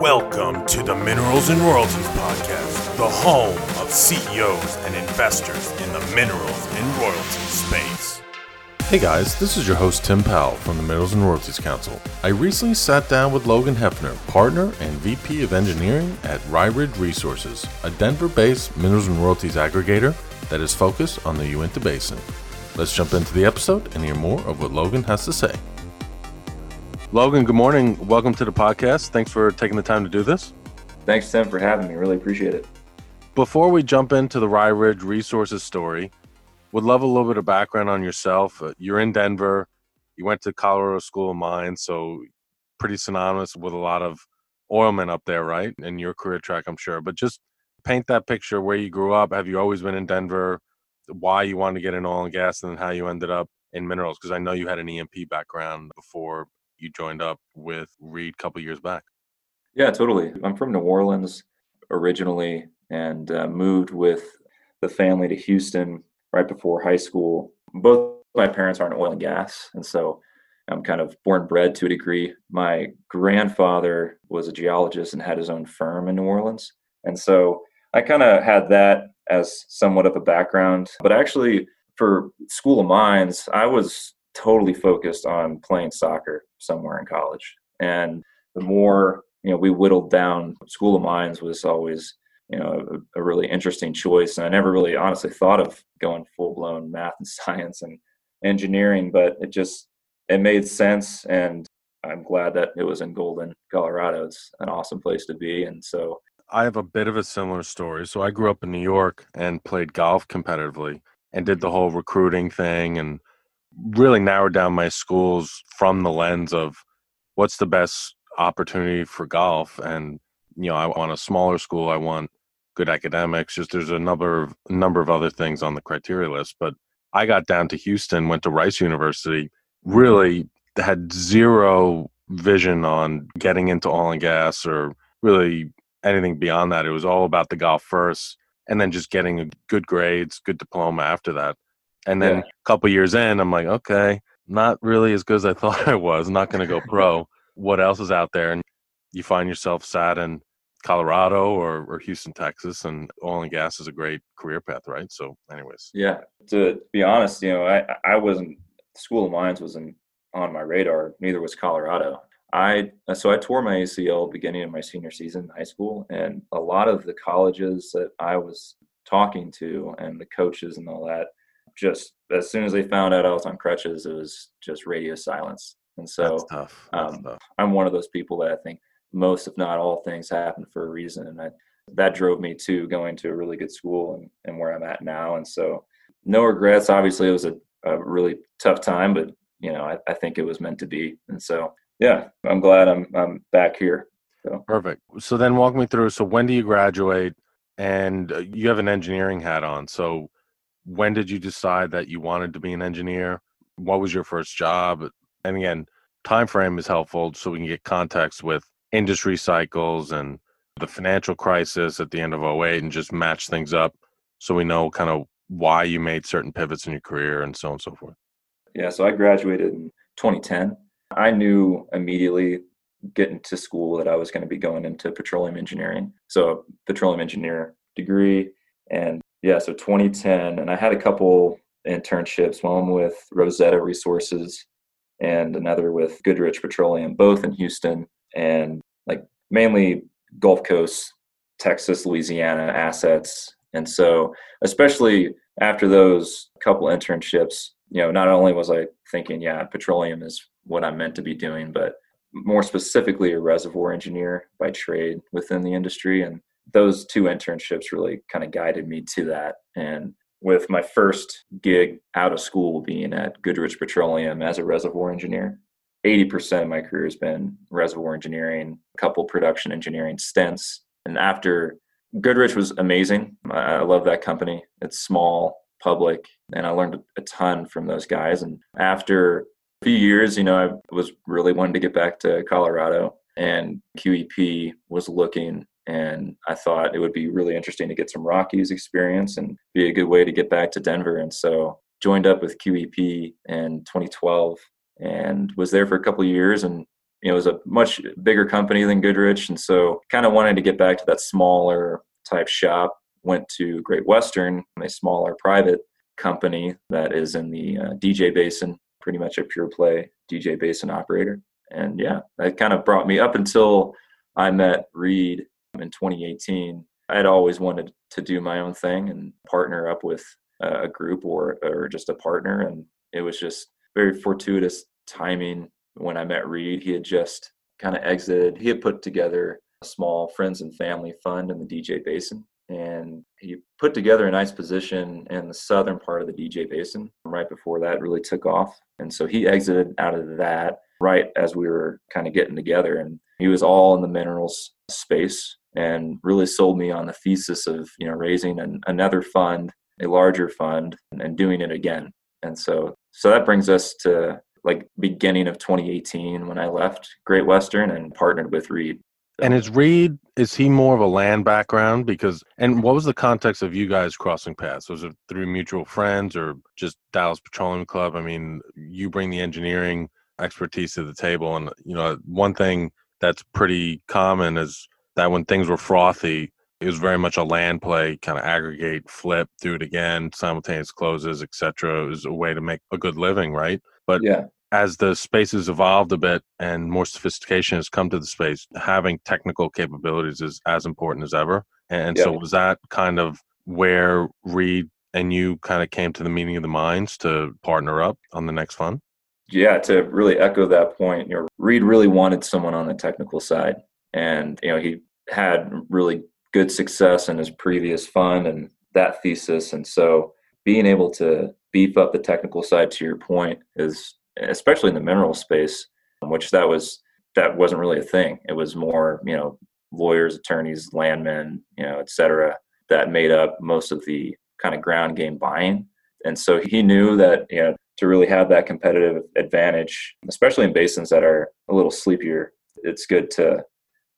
Welcome to the Minerals and Royalties Podcast, the home of CEOs and investors in the minerals and royalties space. Hey guys, this is your host Tim Powell from the Minerals and Royalties Council. I recently sat down with Logan Heffner, partner and VP of Engineering at Rye Ridge Resources, a Denver based minerals and royalties aggregator that is focused on the Uinta Basin. Let's jump into the episode and hear more of what Logan has to say. Logan, good morning. Welcome to the podcast. Thanks for taking the time to do this. Thanks, Tim, for having me. Really appreciate it. Before we jump into the Rye Ridge Resources story, would love a little bit of background on yourself. Uh, you're in Denver. You went to Colorado School of Mines, so pretty synonymous with a lot of oilmen up there, right? In your career track, I'm sure. But just paint that picture where you grew up. Have you always been in Denver? Why you wanted to get in oil and gas, and then how you ended up in minerals? Because I know you had an E&P background before you joined up with Reed a couple years back. Yeah, totally. I'm from New Orleans originally and uh, moved with the family to Houston right before high school. Both my parents are in oil and gas, and so I'm kind of born bred to a degree. My grandfather was a geologist and had his own firm in New Orleans. And so I kind of had that as somewhat of a background. But actually, for School of Mines, I was totally focused on playing soccer somewhere in college. And the more, you know, we whittled down, School of Mines was always, you know, a, a really interesting choice. And I never really honestly thought of going full blown math and science and engineering, but it just, it made sense. And I'm glad that it was in Golden, Colorado. It's an awesome place to be. And so I have a bit of a similar story. So I grew up in New York and played golf competitively and did the mm-hmm. whole recruiting thing and really narrowed down my schools from the lens of what's the best opportunity for golf. And you know i want a smaller school i want good academics just there's a number of number of other things on the criteria list. But i got down to houston went to rice university mm-hmm. really had zero vision on getting into oil and gas or really anything beyond that it was all about the golf first and then just getting good grades good diploma after that and then yeah. a couple years in, I'm like, okay, not really as good as I thought I was. Not going to go pro. what else is out there? And you find yourself sat in Colorado or, or Houston, Texas, and oil and gas is a great career path, right? So, anyways. Yeah. To be honest, you know, I, I wasn't, School of Mines wasn't on my radar. Neither was Colorado. I so I tore my ACL beginning of my senior season in high school, and a lot of the colleges that I was talking to and the coaches and all that just as soon as they found out I was on crutches, it was just radio silence. And so That's tough. That's um, tough. I'm one of those people that I think most, if not all, things happen for a reason, and I, that drove me to going to a really good school and, and where I'm at now. And so, no regrets. Obviously, it was a, a really tough time, but you know, I, I think it was meant to be. And so, yeah, I'm glad I'm I'm back here. So. Perfect. So then, walk me through. So when do you graduate? And uh, you have an engineering hat on. So when did you decide that you wanted to be an engineer? What was your first job? And again, time frame is helpful so we can get context with industry cycles and the financial crisis at the end of 08 and just match things up so we know kind of why you made certain pivots in your career and so on and so forth. Yeah, so I graduated in 2010. I knew immediately getting to school that I was going to be going into petroleum engineering. So, petroleum engineer degree and yeah, so 2010, and I had a couple internships, one with Rosetta Resources and another with Goodrich Petroleum, both in Houston and like mainly Gulf Coast, Texas, Louisiana assets. And so, especially after those couple internships, you know, not only was I thinking, yeah, petroleum is what I'm meant to be doing, but more specifically a reservoir engineer by trade within the industry. And those two internships really kind of guided me to that. And with my first gig out of school being at Goodrich Petroleum as a reservoir engineer, 80% of my career has been reservoir engineering, a couple production engineering stints. And after Goodrich was amazing. I love that company. It's small, public, and I learned a ton from those guys. And after few years, you know, I was really wanting to get back to Colorado and QEP was looking and I thought it would be really interesting to get some Rockies experience and be a good way to get back to Denver. And so joined up with QEP in 2012 and was there for a couple years and you know, it was a much bigger company than Goodrich. And so kind of wanted to get back to that smaller type shop. Went to Great Western, a smaller private company that is in the uh, DJ Basin, pretty much a pure play DJ Basin operator. And yeah, that kind of brought me up until I met Reed in 2018. I had always wanted to do my own thing and partner up with a group or or just a partner, and it was just very fortuitous timing when I met Reed. He had just kind of exited. He had put together a small friends and family fund in the DJ Basin, and he put together a nice position in the southern part of the DJ Basin. Right before that, really took off, and so he exited out of that right as we were kind of getting together, and he was all in the minerals space and really sold me on the thesis of you know raising an, another fund a larger fund and doing it again and so so that brings us to like beginning of 2018 when I left Great Western and partnered with Reed. And is Reed is he more of a land background because and what was the context of you guys crossing paths? Was it through mutual friends or just Dallas Petroleum Club? I mean, you bring the engineering expertise to the table and you know, one thing that's pretty common is that when things were frothy, it was very much a land play, kind of aggregate, flip, do it again, simultaneous closes, etc. It was a way to make a good living, right? But yeah. As the space has evolved a bit and more sophistication has come to the space, having technical capabilities is as important as ever. And yeah. so was that kind of where Reed and you kind of came to the meeting of the minds to partner up on the next fund? Yeah, to really echo that point, you know, Reed really wanted someone on the technical side. And, you know, he had really good success in his previous fund and that thesis. And so being able to beef up the technical side to your point is especially in the mineral space, which that was that wasn't really a thing. It was more, you know, lawyers, attorneys, landmen, you know, et cetera, that made up most of the kind of ground game buying. And so he knew that, you know, to really have that competitive advantage, especially in basins that are a little sleepier, it's good to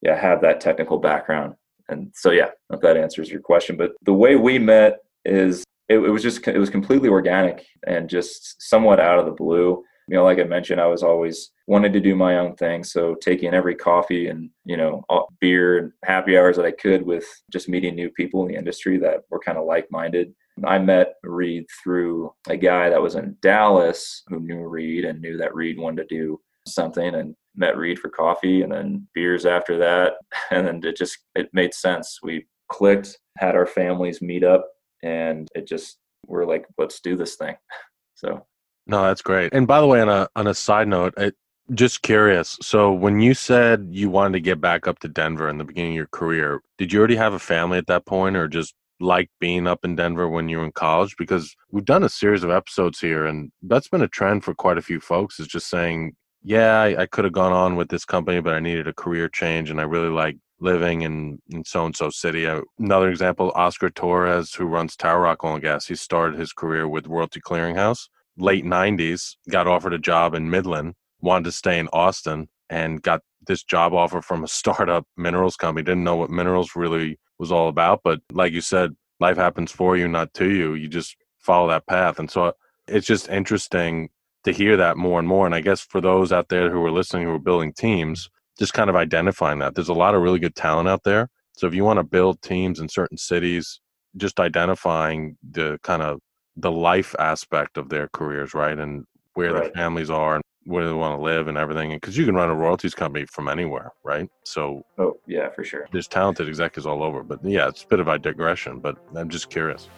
yeah, have that technical background and so yeah if that answers your question but the way we met is it, it, was just it was completely organic and just somewhat out of the blue you know like i mentioned i was always wanted to do my own thing so taking every coffee and you know beer and happy hours that i could with just meeting new people in the industry that were kind of like-minded i met reed through a guy that was in dallas who knew reed and knew that reed wanted to do something and met Reed for coffee and then beers after that. And then it just it made sense. We clicked, had our families meet up, and it just we're like, let's do this thing. So no, that's great. And by the way, on a on a side note, it, just curious. So when you said you wanted to get back up to Denver in the beginning of your career, did you already have a family at that point, or just like being up in Denver when you were in college? Because we've done a series of episodes here, and that's been a trend for quite a few folks. Is just saying yeah, I, I could have gone on with this company, but I needed a career change, and I really like living in in so and so city. Uh, another example, Oscar Torres, who runs Tower Rock Oil and Gas, he started his career with Royalty Clearinghouse. Late '90s, got offered a job in Midland, wanted to stay in Austin, and got this job offer from a startup minerals company. Didn't know what minerals really was all about, but like you said, life happens for you, not to you. You just follow that path, and so it's just interesting to hear that more and more. And I guess for those out there who are listening who are building teams, just kind of identifying that there's a lot of really good talent out there. So if you want to build teams in certain cities, just identifying the kind of the life aspect of their careers, right? And where right. their families are and where they want to live and everything. Because you can run a royalties company from anywhere, right? So, oh yeah, for sure. There's talented executives all over. But yeah, it's a bit of a digression. But I'm just curious.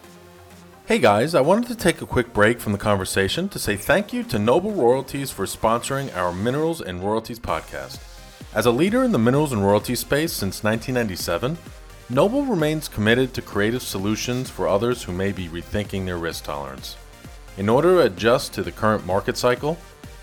Hey guys, I wanted to take a quick break from the conversation to say thank you to Noble Royalties for sponsoring our Minerals and Royalties podcast. As a leader in the minerals and royalties space since 1997, Noble remains committed to creative solutions for others who may be rethinking their risk tolerance. In order to adjust to the current market cycle,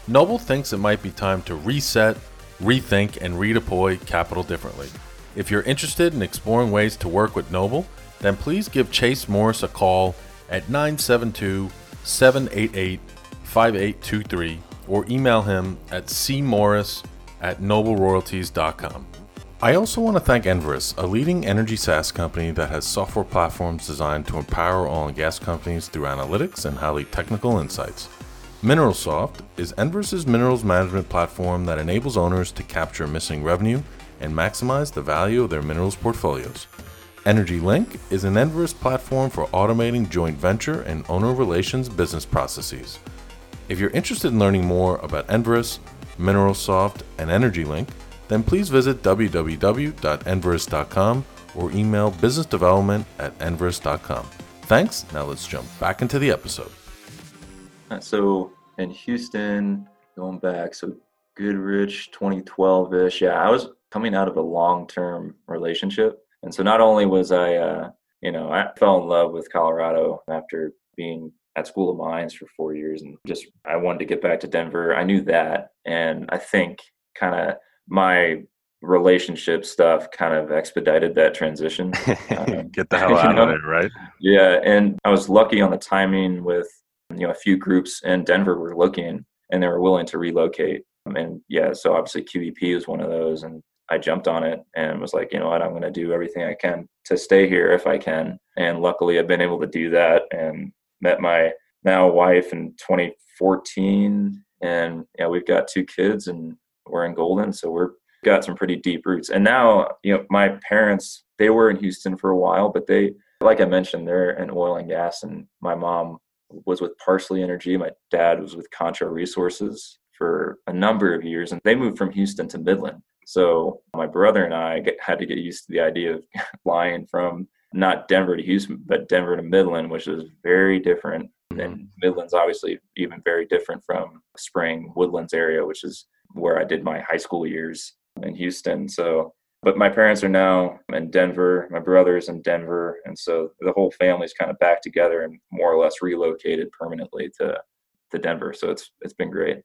Noble thinks it might be time to reset, rethink, and redeploy capital differently. If you're interested in exploring ways to work with Noble, then please give Chase Morris a call at 972 788 5823 or email him at cmorris at nobleroyalties.com. I also want to thank Enverus, a leading energy SaaS company that has software platforms designed to empower oil and gas companies through analytics and highly technical insights. MineralSoft is Enverus's minerals management platform that enables owners to capture missing revenue and maximize the value of their minerals portfolios. Energy Link is an Enverus platform for automating joint venture and owner relations business processes. If you're interested in learning more about Enverus, MineralSoft, and Energy Link, then please visit www.enverus.com or email businessdevelopment at enverus.com. Thanks. Now let's jump back into the episode. So in Houston, going back, so Goodrich 2012 ish. Yeah, I was coming out of a long term relationship. And so not only was I, uh, you know, I fell in love with Colorado after being at School of Mines for four years and just I wanted to get back to Denver. I knew that. And I think kind of my relationship stuff kind of expedited that transition. Um, Get the hell out know? of it, right? Yeah, and I was lucky on the timing with you know a few groups in Denver were looking and they were willing to relocate. Um, And yeah, so obviously QEP was one of those, and I jumped on it and was like, you know what, I'm going to do everything I can to stay here if I can. And luckily, I've been able to do that and met my now wife in 2014, and yeah, we've got two kids and we're in Golden, so we're got some pretty deep roots. And now, you know, my parents they were in Houston for a while, but they like I mentioned, they're in oil and gas, and my mom was with Parsley Energy. My dad was with Contra Resources for a number of years, and they moved from Houston to Midland. So my brother and I get, had to get used to the idea of flying from not Denver to Houston, but Denver to Midland, which is very different. Mm-hmm. And Midland's obviously even very different from Spring Woodlands area, which is where I did my high school years in Houston. So but my parents are now in Denver. My brother's in Denver, and so the whole family's kind of back together and more or less relocated permanently to to Denver. So it's it's been great.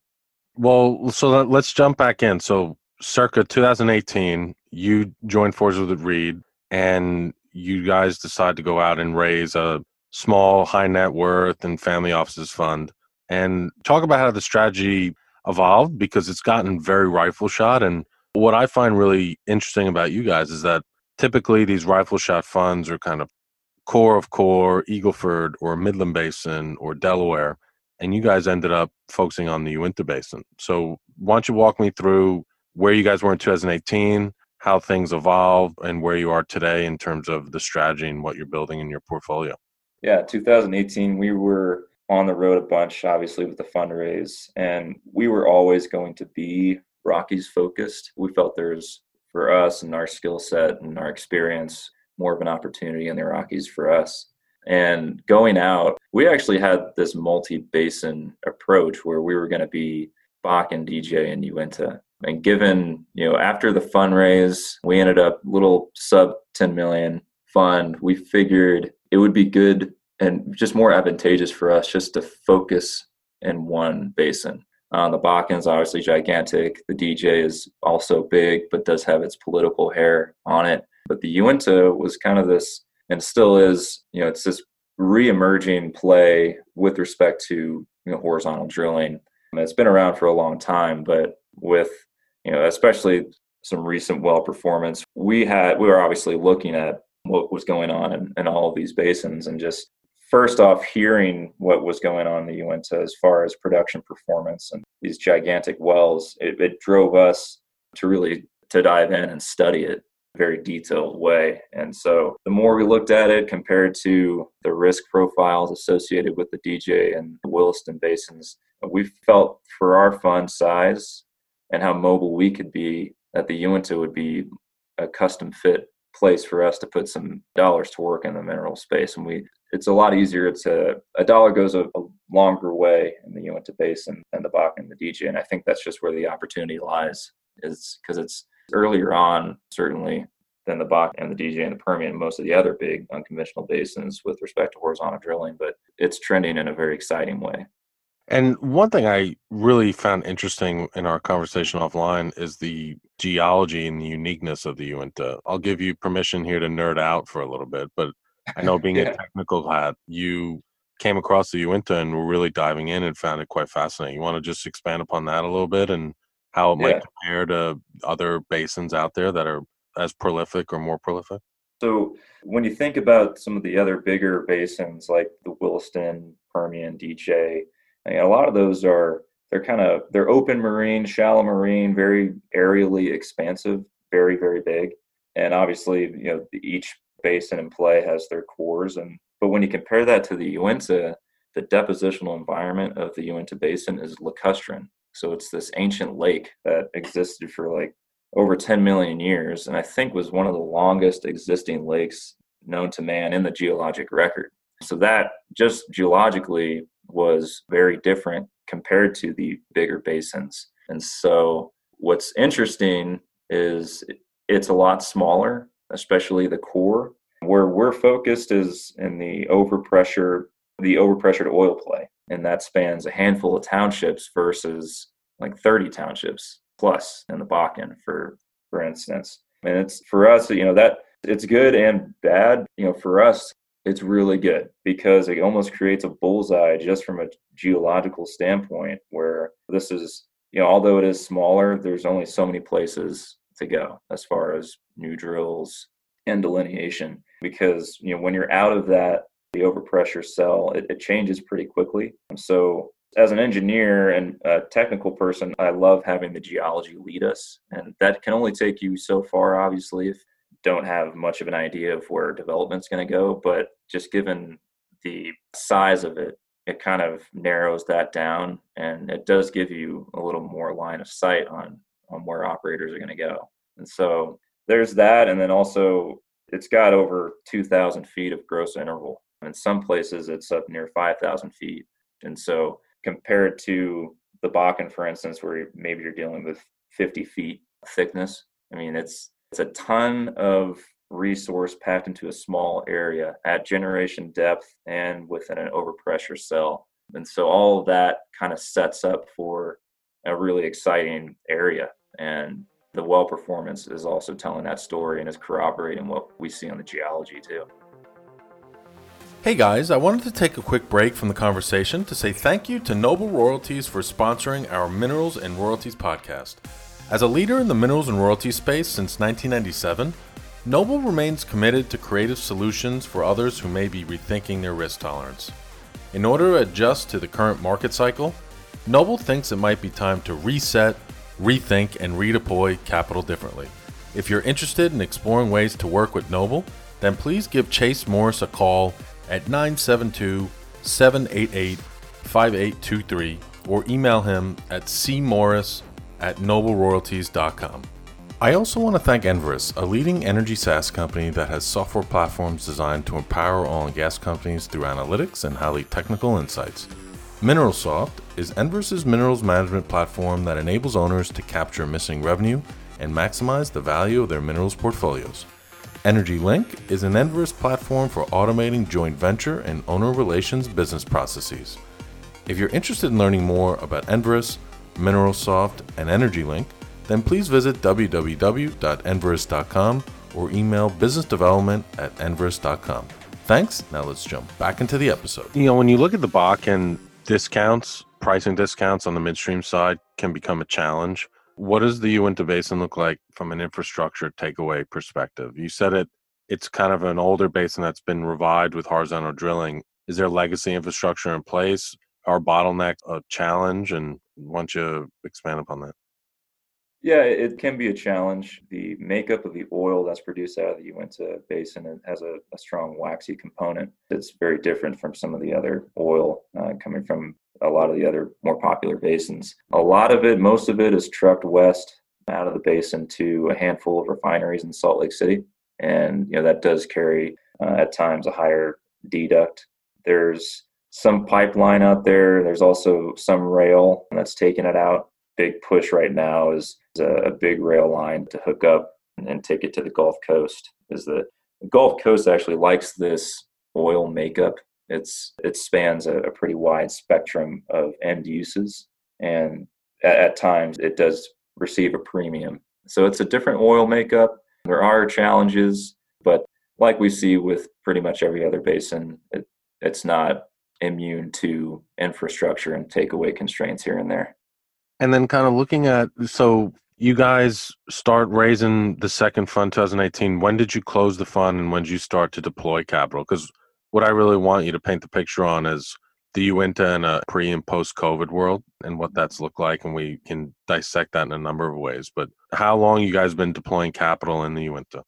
Well, so let- let's jump back in. So, circa 2018, you joined forces with Reed, and you guys decide to go out and raise a small, high net worth and family offices fund. And talk about how the strategy evolved because it's gotten very rifle shot. And what I find really interesting about you guys is that typically these rifle shot funds are kind of core of core, Eagleford or Midland Basin or Delaware and you guys ended up focusing on the Uinta Basin. So why don't you walk me through where you guys were in 2018, how things evolved, and where you are today in terms of the strategy and what you're building in your portfolio? Yeah, 2018, we were on the road a bunch, obviously with the fundraise, and we were always going to be Rockies focused. We felt there's for us and our skill set and our experience more of an opportunity in the Rockies for us. And going out, we actually had this multi-basin approach where we were going to be Bakken and DJ, and Uinta. And given, you know, after the fundraise, we ended up little sub 10 million fund. We figured it would be good and just more advantageous for us just to focus in one basin. Uh, the Bakken is obviously gigantic. The DJ is also big, but does have its political hair on it. But the Uinta was kind of this, and still is, you know, it's this re-emerging play with respect to you know, horizontal drilling. And it's been around for a long time, but with you know, especially some recent well performance, we had we were obviously looking at what was going on in, in all of these basins and just first off hearing what was going on in the Uinta as far as production performance and these gigantic wells, it, it drove us to really to dive in and study it very detailed way. And so the more we looked at it compared to the risk profiles associated with the DJ and the Williston basins, we felt for our fund size and how mobile we could be that the Uinta would be a custom fit place for us to put some dollars to work in the mineral space and we it's a lot easier to a dollar goes a, a longer way in the Uinta basin than the Bakken and the DJ and I think that's just where the opportunity lies is because it's earlier on, certainly, than the Bakken and the DJ and the Permian, and most of the other big unconventional basins with respect to horizontal drilling, but it's trending in a very exciting way. And one thing I really found interesting in our conversation offline is the geology and the uniqueness of the Uinta. I'll give you permission here to nerd out for a little bit, but I know being Yeah. a technical hat, you came across the Uinta and were really diving in and found it quite fascinating. You want to just expand upon that a little bit and how it might Yeah. compare to other basins out there that are as prolific or more prolific? So when you think about some of the other bigger basins like the Williston, Permian, DJ, I mean, a lot of those are they're kind of they're open marine, shallow marine, very areally expansive, very very big, and obviously you know each basin in play has their cores, and but when you compare that to the Uinta, the depositional environment of the Uinta Basin is lacustrine. So it's this ancient lake that existed for like over 10 million years, and I think was one of the longest existing lakes known to man in the geologic record. So that just geologically was very different compared to the bigger basins. And so what's interesting is it's a lot smaller, especially the core. Where we're focused is in the overpressure, the overpressured oil play. And that spans a handful of townships versus like 30 townships plus in the Bakken, for for instance. And it's for us, you know, that it's good and bad. You know, for us, it's really good because it almost creates a bullseye just from a geological standpoint where this is, you know, although it is smaller, there's only so many places to go as far as new drills and delineation because, you know, when you're out of that, the overpressure cell, it, it changes pretty quickly. So as an engineer and a technical person, I love having the geology lead us. And that can only take you so far, obviously, if don't have much of an idea of where development's going to go. But just given the size of it, it kind of narrows that down and it does give you a little more line of sight on on where operators are going to go. And so there's that. And then also it's got over 2,000 feet of gross interval. In some places, it's up near 5,000 feet. And so compared to the Bakken, for instance, where maybe you're dealing with 50 feet thickness, I mean, it's it's a ton of resource packed into a small area at generation depth and within an overpressure cell. And so all of that kind of sets up for a really exciting area. And the well performance is also telling that story and is corroborating what we see on the geology too. Hey guys, I wanted to take a quick break from the conversation to say thank you to Noble Royalties for sponsoring our Minerals and Royalties podcast. As a leader in the minerals and royalties space since 1997, Noble remains committed to creative solutions for others who may be rethinking their risk tolerance. In order to adjust to the current market cycle, Noble thinks it might be time to reset, rethink, and redeploy capital differently. If you're interested in exploring ways to work with Noble, then please give Chase Morris a call at 972 788 5823 or email him at cmorris at nobleroyalties.com. I also want to thank Enverus, a leading energy SaaS company that has software platforms designed to empower oil and gas companies through analytics and highly technical insights. MineralSoft is Enverus's minerals management platform that enables owners to capture missing revenue and maximize the value of their minerals portfolios. Energy Link is an Enverus platform for automating joint venture and owner relations business processes. If you're interested in learning more about Enverus, MineralSoft, and EnergyLink, then please visit www.enverus.com or email businessdevelopment at enverus.com. Thanks. Now let's jump back into the episode. You know, when you look at the Bakken discounts, pricing discounts on the midstream side can become a challenge. What does the Uinta Basin look like from an infrastructure takeaway perspective? You said it it's kind of an older basin that's been revived with horizontal drilling. Is there legacy infrastructure in place? Are bottlenecks a challenge? And why don't you expand upon that? Yeah, it can be a challenge. The makeup of the oil that's produced out of the Uinta Basin has a, a strong waxy component. It's very different from some of the other oil uh, coming from a lot of the other more popular basins. A lot of it, most of it, is trucked west out of the basin to a handful of refineries in Salt Lake City, and you know that does carry uh, at times a higher deduct. There's some pipeline out there. There's also some rail that's taking it out. Big push right now is a, a big rail line to hook up and take it to the Gulf Coast. Is that the Gulf Coast actually likes this oil makeup. It's it spans a, a pretty wide spectrum of end uses, and at, at times it does receive a premium. So it's a different oil makeup. There are challenges, but like we see with pretty much every other basin, it, it's not immune to infrastructure and takeaway constraints here and there. And then kind of looking at so you guys start raising the second fund 2018 when did you close the fund and when did you start to deploy capital? Because what i really want you to paint the picture on is the uinta in a pre and post covid world and what that's looked like and we can dissect that in a number of ways but how long you guys been deploying capital in the uinta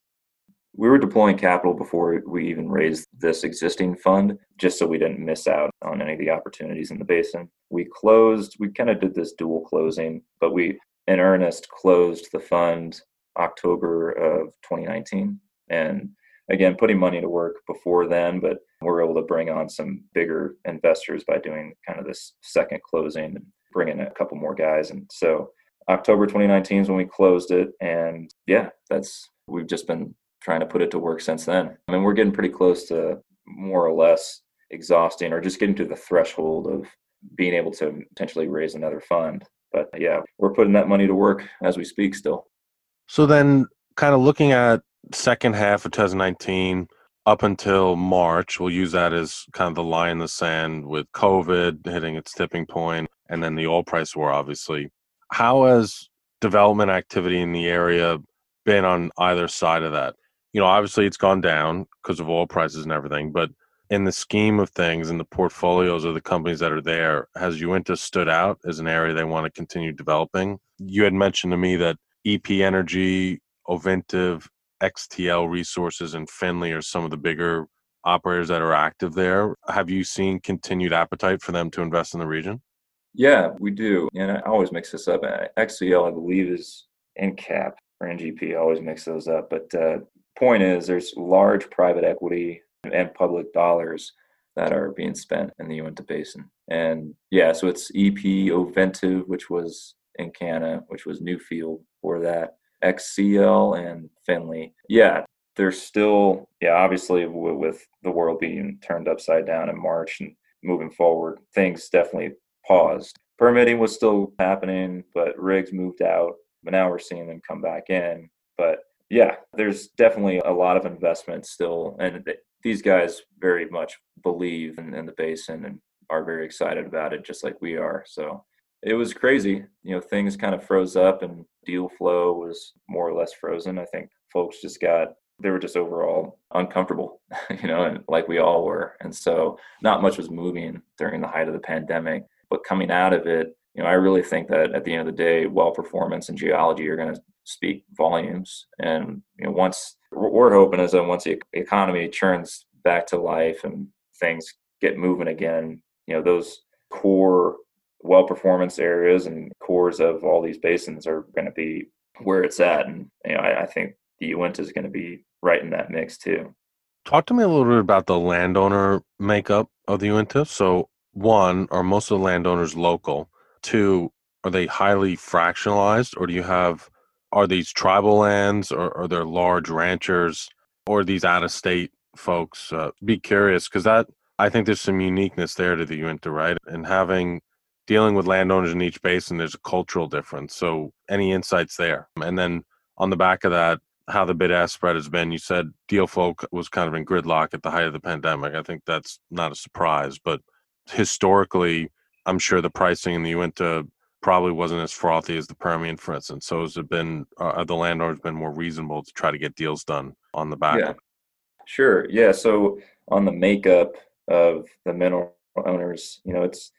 we were deploying capital before we even raised this existing fund just so we didn't miss out on any of the opportunities in the basin we closed we kind of did this dual closing but we in earnest closed the fund October of 2019. And again, putting money to work before then, but we're able to bring on some bigger investors by doing kind of this second closing and bringing a couple more guys. And so October 2019 is when we closed it. And yeah, that's, we've just been trying to put it to work since then. I mean, we're getting pretty close to more or less exhausting or just getting to the threshold of being able to potentially raise another fund. But yeah, we're putting that money to work as we speak still. So then, kind of looking at second half of 2019 up until March, we'll use that as kind of the line in the sand with COVID hitting its tipping point and then the oil price war, obviously. How has development activity in the area been on either side of that? You know, obviously it's gone down because of oil prices and everything, but in the scheme of things in the portfolios of the companies that are there, has Uinta stood out as an area they want to continue developing? You had mentioned to me that EP Energy, Ovintiv, XCL Resources, and Finley are some of the bigger operators that are active there. Have you seen continued appetite for them to invest in the region? Yeah, we do. And I always mix this up. XCL, I believe, is EnCap or NGP. I always mix those up. But uh, point is, there's large private equity and public dollars that are being spent in the Uinta Basin. And yeah, so it's EP Ovintiv, which was in Canada, which was Newfield for that, XCL and Finley. Yeah, there's still, yeah, obviously with the world being turned upside down in March and moving forward, things definitely paused. Permitting was still happening, but rigs moved out. But now we're seeing them come back in. But yeah, there's definitely a lot of investment still, and these guys very much believe in, in the basin and are very excited about it, just like we are. So it was crazy. You know, things kind of froze up and deal flow was more or less frozen. I think folks just got they were just overall uncomfortable, you know, and like we all were. And so not much was moving during the height of the pandemic. But coming out of it, you know, I really think that at the end of the day, well performance and geology are going to speak volumes. And you know, once we're hoping is that once the economy turns back to life and things get moving again, you know, those core well performance areas and cores of all these basins are going to be where it's at. And, you know, I, I think the Uinta is going to be right in that mix too. Talk to me a little bit about the landowner makeup of the Uinta. So, one, are most of the landowners local? Two, are they highly fractionalized or do you have are these tribal lands or are there large ranchers or these out of state folks? Uh, be curious because that I think there's some uniqueness there to the Uinta, right? And having dealing with landowners in each basin, there's a cultural difference. So any insights there? And then on the back of that, how the bid ask spread has been. You said deal flow was kind of in gridlock at the height of the pandemic. I think that's not a surprise, but historically, I'm sure the pricing in the Uinta probably wasn't as frothy as the Permian, for instance. So has it been uh, the landlords been more reasonable to try to get deals done on the back? Yeah, sure. Yeah. So on the makeup of the mineral owners, you know, it's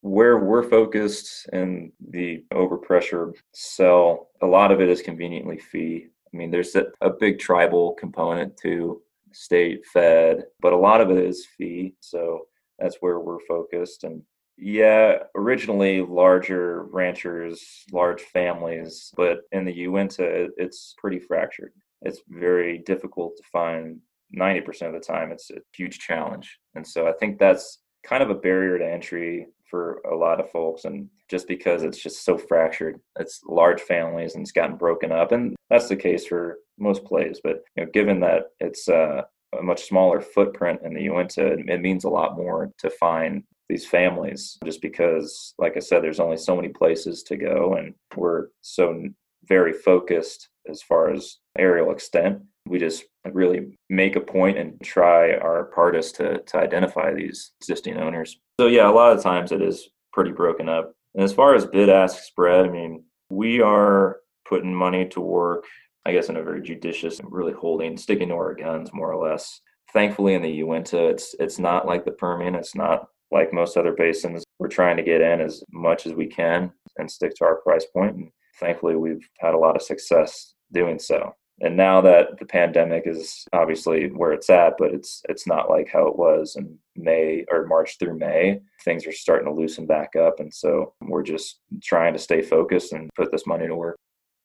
where we're focused in the overpressure cell. A lot of it is conveniently fee. I mean, there's a, a big tribal component to state fed, but a lot of it is fee. So that's where we're focused and yeah, originally larger ranchers, large families, but in the Uinta, it's pretty fractured. It's very difficult to find 90% of the time. It's a huge challenge. And so I think that's kind of a barrier to entry for a lot of folks. And just because it's just so fractured, it's large families and it's gotten broken up. And that's the case for most plays. But you know, given that it's uh, a much smaller footprint in the Uinta, it means a lot more to find these families just because like i said there's only so many places to go and we're so very focused as far as areal extent we just really make a point and try our hardest to, to identify these existing owners so yeah a lot of times it is pretty broken up and as far as bid ask spread i mean we are putting money to work, I guess, in a very judicious and really holding, sticking to our guns more or less. Thankfully, in the Uinta, it's it's not like the Permian. It's not like most other basins. We're trying to get in as much as we can and stick to our price point. And thankfully, we've had a lot of success doing so. And now that the pandemic is obviously where it's at, but it's it's not like how it was in May or March through May. Things are starting to loosen back up, and so we're just trying to stay focused and put this money to work.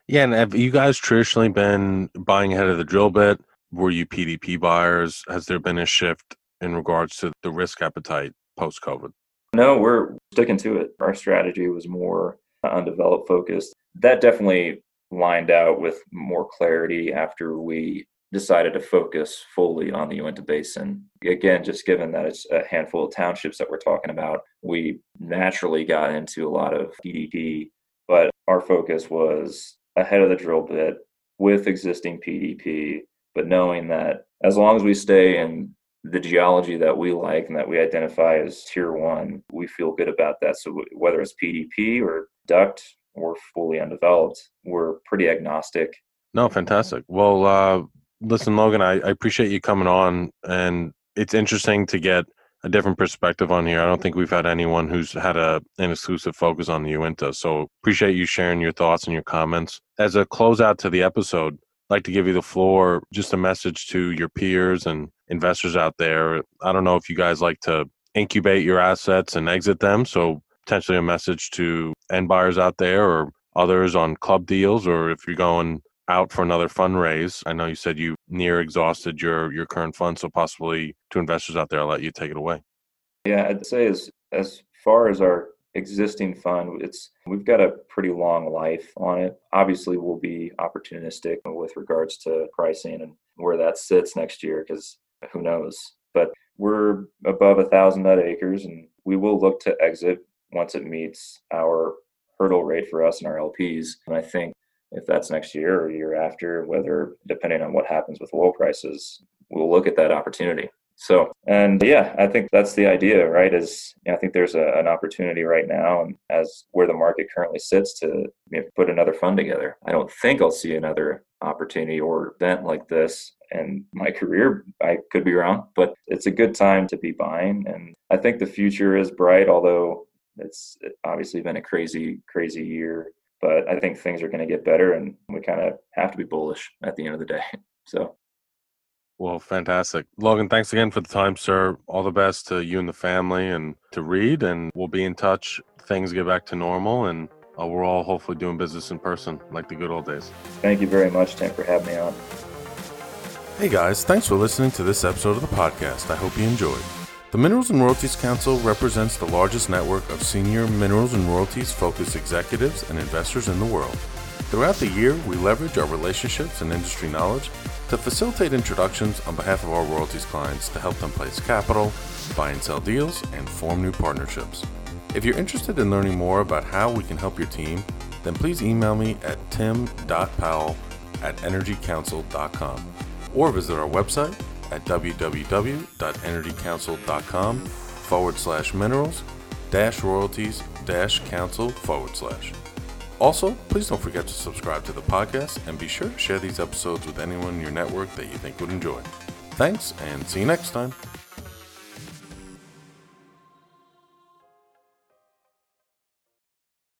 Yeah, and have you guys traditionally been buying ahead of the drill bit? Were you PDP buyers? Has there been a shift in regards to the risk appetite post COVID? No, we're sticking to it. Our strategy was more undeveloped focused. That definitely lined out with more clarity after we decided to focus fully on the Uinta Basin. Again, just given that it's a handful of townships that we're talking about, we naturally got into a lot of PDP, but our focus was ahead of the drill bit with existing PDP, but knowing that as long as we stay in the geology that we like and that we identify as tier one, we feel good about that. So whether it's PDP or DUC or fully undeveloped, we're pretty agnostic. No, fantastic. Well, uh, listen, Logan, I, I appreciate you coming on, and it's interesting to get a different perspective on here. I don't think we've had anyone who's had a an exclusive focus on the Uinta. So appreciate you sharing your thoughts and your comments. As a closeout to the episode, like to give you the floor, just a message to your peers and investors out there. I don't know if you guys like to incubate your assets and exit them. So potentially a message to end buyers out there or others on club deals, or if you're going out for another fundraise. I know you said you near exhausted your your current fund, so possibly to investors out there, I'll let you take it away. Yeah, I'd say as as far as our existing fund, it's we've got a pretty long life on it. Obviously, we'll be opportunistic with regards to pricing and where that sits next year because who knows. But we're above a thousand net acres, and we will look to exit once it meets our hurdle rate for us and our LPs. And I think if that's next year or year after, whether depending on what happens with oil prices, we'll look at that opportunity. So, and yeah, I think that's the idea, right? Is you know, I think there's a, an opportunity right now, and as where the market currently sits, to you know, put another fund together. I don't think I'll see another opportunity or event like this in my career. I could be wrong, but it's a good time to be buying, and I think the future is bright. Although it's obviously been a crazy, crazy year but I think things are going to get better, and we kind of have to be bullish at the end of the day. So. Well, fantastic. Logan, thanks again for the time, sir. All the best to you and the family and to Reed, and we'll be in touch. Things get back to normal, and uh, we're all hopefully doing business in person like the good old days. Thank you very much, Tim, for having me on. Hey guys, thanks for listening to this episode of the podcast. I hope you enjoyed. The Minerals and Royalties Council represents the largest network of senior minerals and royalties focused executives and investors in the world. Throughout the year, we leverage our relationships and industry knowledge to facilitate introductions on behalf of our royalties clients to help them place capital, buy and sell deals, and form new partnerships. If you're interested in learning more about how we can help your team, then please email me at tim.powell at energycouncil.com or visit our website at www.energycouncil.com forward slash minerals dash royalties dash council forward slash. Also, please don't forget to subscribe to the podcast and be sure to share these episodes with anyone in your network that you think would enjoy. Thanks and see you next time.